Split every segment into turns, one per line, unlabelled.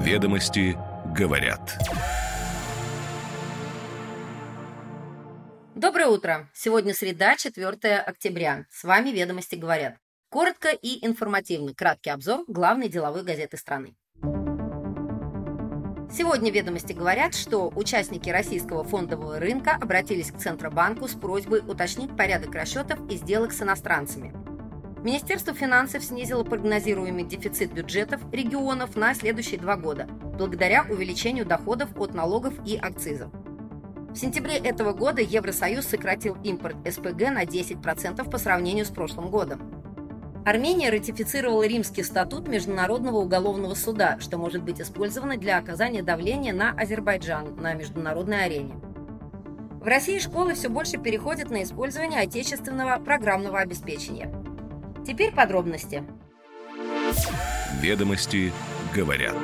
Ведомости говорят.
Доброе утро! Сегодня среда, 4 октября. С вами «Ведомости говорят». Коротко и информативно. Краткий обзор главной деловой газеты страны. Сегодня ведомости говорят, что участники российского фондового рынка обратились к Центробанку с просьбой уточнить порядок расчетов и сделок с иностранцами. Министерство финансов снизило прогнозируемый дефицит бюджетов регионов на следующие два года, благодаря увеличению доходов от налогов и акцизов. В сентябре этого года Евросоюз сократил импорт СПГ на 10% по сравнению с прошлым годом. Армения ратифицировала Римский статут Международного уголовного суда, что может быть использовано для оказания давления на Азербайджан на международной арене. В России школы все больше переходят на использование отечественного программного обеспечения. Теперь подробности.
Ведомости говорят.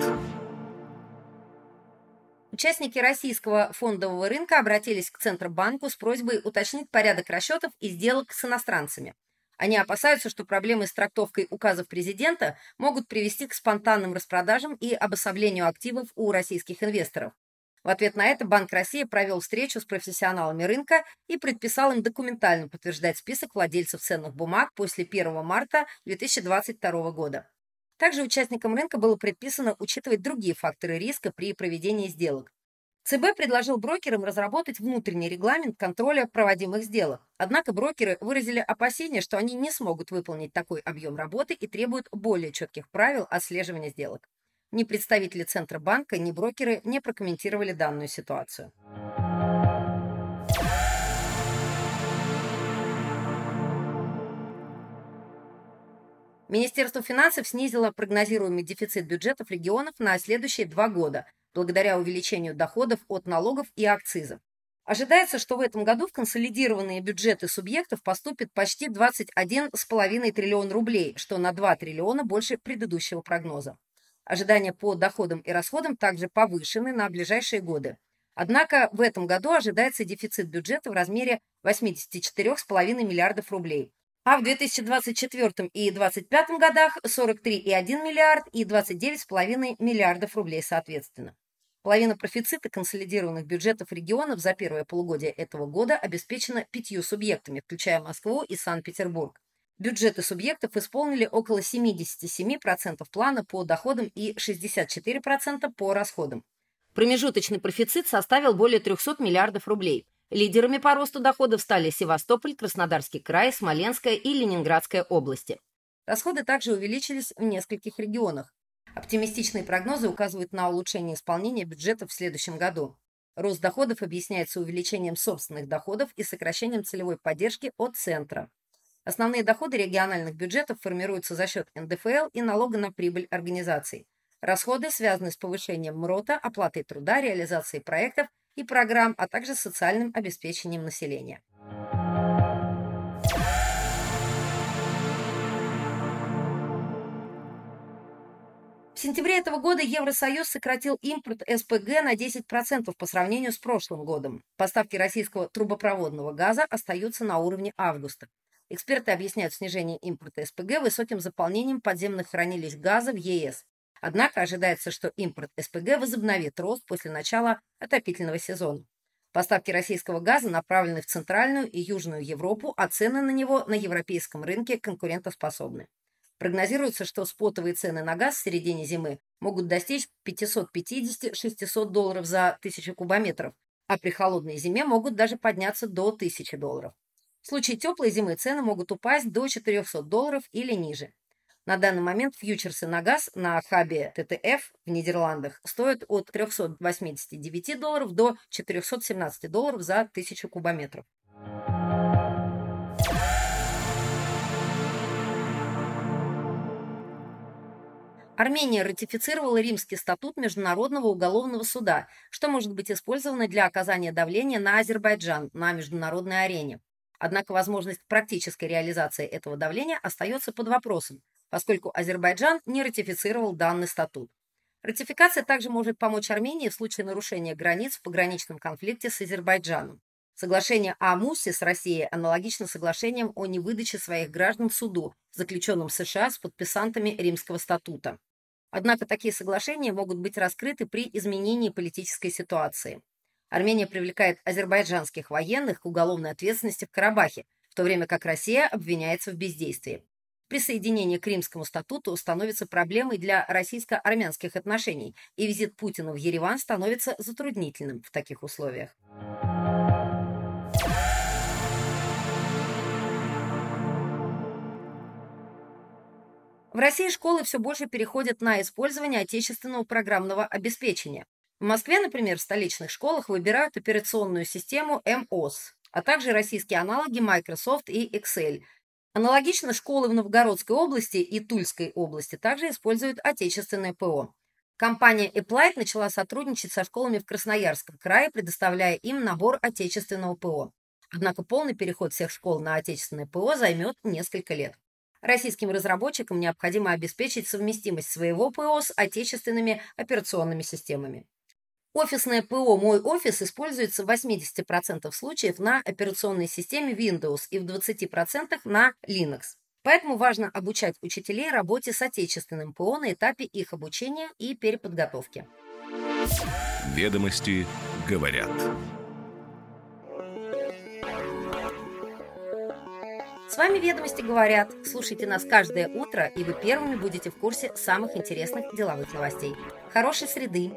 Участники российского фондового рынка обратились к Центробанку с просьбой уточнить порядок расчетов и сделок с иностранцами – они опасаются, что проблемы с трактовкой указов президента могут привести к спонтанным распродажам и обособлению активов у российских инвесторов. В ответ на это Банк России провел встречу с профессионалами рынка и предписал им документально подтверждать список владельцев ценных бумаг после 1 марта 2022 года. Также участникам рынка было предписано учитывать другие факторы риска при проведении сделок. ЦБ предложил брокерам разработать внутренний регламент контроля проводимых сделок. Однако брокеры выразили опасения, что они не смогут выполнить такой объем работы и требуют более четких правил отслеживания сделок. Ни представители Центробанка, ни брокеры не прокомментировали данную ситуацию. Министерство финансов снизило прогнозируемый дефицит бюджетов регионов на следующие два года благодаря увеличению доходов от налогов и акцизов. Ожидается, что в этом году в консолидированные бюджеты субъектов поступит почти 21,5 триллион рублей, что на 2 триллиона больше предыдущего прогноза. Ожидания по доходам и расходам также повышены на ближайшие годы. Однако в этом году ожидается дефицит бюджета в размере 84,5 миллиардов рублей, а в 2024 и 2025 годах 43,1 миллиард и 29,5 миллиардов рублей соответственно. Половина профицита консолидированных бюджетов регионов за первое полугодие этого года обеспечена пятью субъектами, включая Москву и Санкт-Петербург. Бюджеты субъектов исполнили около 77% плана по доходам и 64% по расходам. Промежуточный профицит составил более 300 миллиардов рублей. Лидерами по росту доходов стали Севастополь, Краснодарский край, Смоленская и Ленинградская области. Расходы также увеличились в нескольких регионах. Оптимистичные прогнозы указывают на улучшение исполнения бюджета в следующем году. Рост доходов объясняется увеличением собственных доходов и сокращением целевой поддержки от центра. Основные доходы региональных бюджетов формируются за счет НДФЛ и налога на прибыль организаций. Расходы связаны с повышением МРОТа, оплатой труда, реализацией проектов и программ, а также социальным обеспечением населения. В сентябре этого года Евросоюз сократил импорт СПГ на 10% по сравнению с прошлым годом. Поставки российского трубопроводного газа остаются на уровне августа. Эксперты объясняют снижение импорта СПГ высоким заполнением подземных хранилищ газа в ЕС. Однако ожидается, что импорт СПГ возобновит рост после начала отопительного сезона. Поставки российского газа направлены в Центральную и Южную Европу, а цены на него на европейском рынке конкурентоспособны. Прогнозируется, что спотовые цены на газ в середине зимы могут достичь 550-600 долларов за 1000 кубометров, а при холодной зиме могут даже подняться до 1000 долларов. В случае теплой зимы цены могут упасть до 400 долларов или ниже. На данный момент фьючерсы на газ на хабе ТТФ в Нидерландах стоят от 389 долларов до 417 долларов за 1000 кубометров. Армения ратифицировала Римский статут Международного уголовного суда, что может быть использовано для оказания давления на Азербайджан на международной арене. Однако возможность практической реализации этого давления остается под вопросом, поскольку Азербайджан не ратифицировал данный статут. Ратификация также может помочь Армении в случае нарушения границ в пограничном конфликте с Азербайджаном. Соглашение о МУСе с Россией аналогично соглашениям о невыдаче своих граждан суду, заключенным США с подписантами Римского статута. Однако такие соглашения могут быть раскрыты при изменении политической ситуации. Армения привлекает азербайджанских военных к уголовной ответственности в Карабахе, в то время как Россия обвиняется в бездействии. Присоединение к Римскому статуту становится проблемой для российско-армянских отношений, и визит Путина в Ереван становится затруднительным в таких условиях. В России школы все больше переходят на использование отечественного программного обеспечения. В Москве, например, в столичных школах выбирают операционную систему МОС, а также российские аналоги Microsoft и Excel. Аналогично школы в Новгородской области и Тульской области также используют отечественное ПО. Компания Applied начала сотрудничать со школами в Красноярском крае, предоставляя им набор отечественного ПО. Однако полный переход всех школ на отечественное ПО займет несколько лет. Российским разработчикам необходимо обеспечить совместимость своего ПО с отечественными операционными системами. Офисное ПО «Мой офис» используется в 80% случаев на операционной системе Windows и в 20% на Linux. Поэтому важно обучать учителей работе с отечественным ПО на этапе их обучения и переподготовки.
Ведомости говорят.
С вами «Ведомости говорят». Слушайте нас каждое утро, и вы первыми будете в курсе самых интересных деловых новостей. Хорошей среды!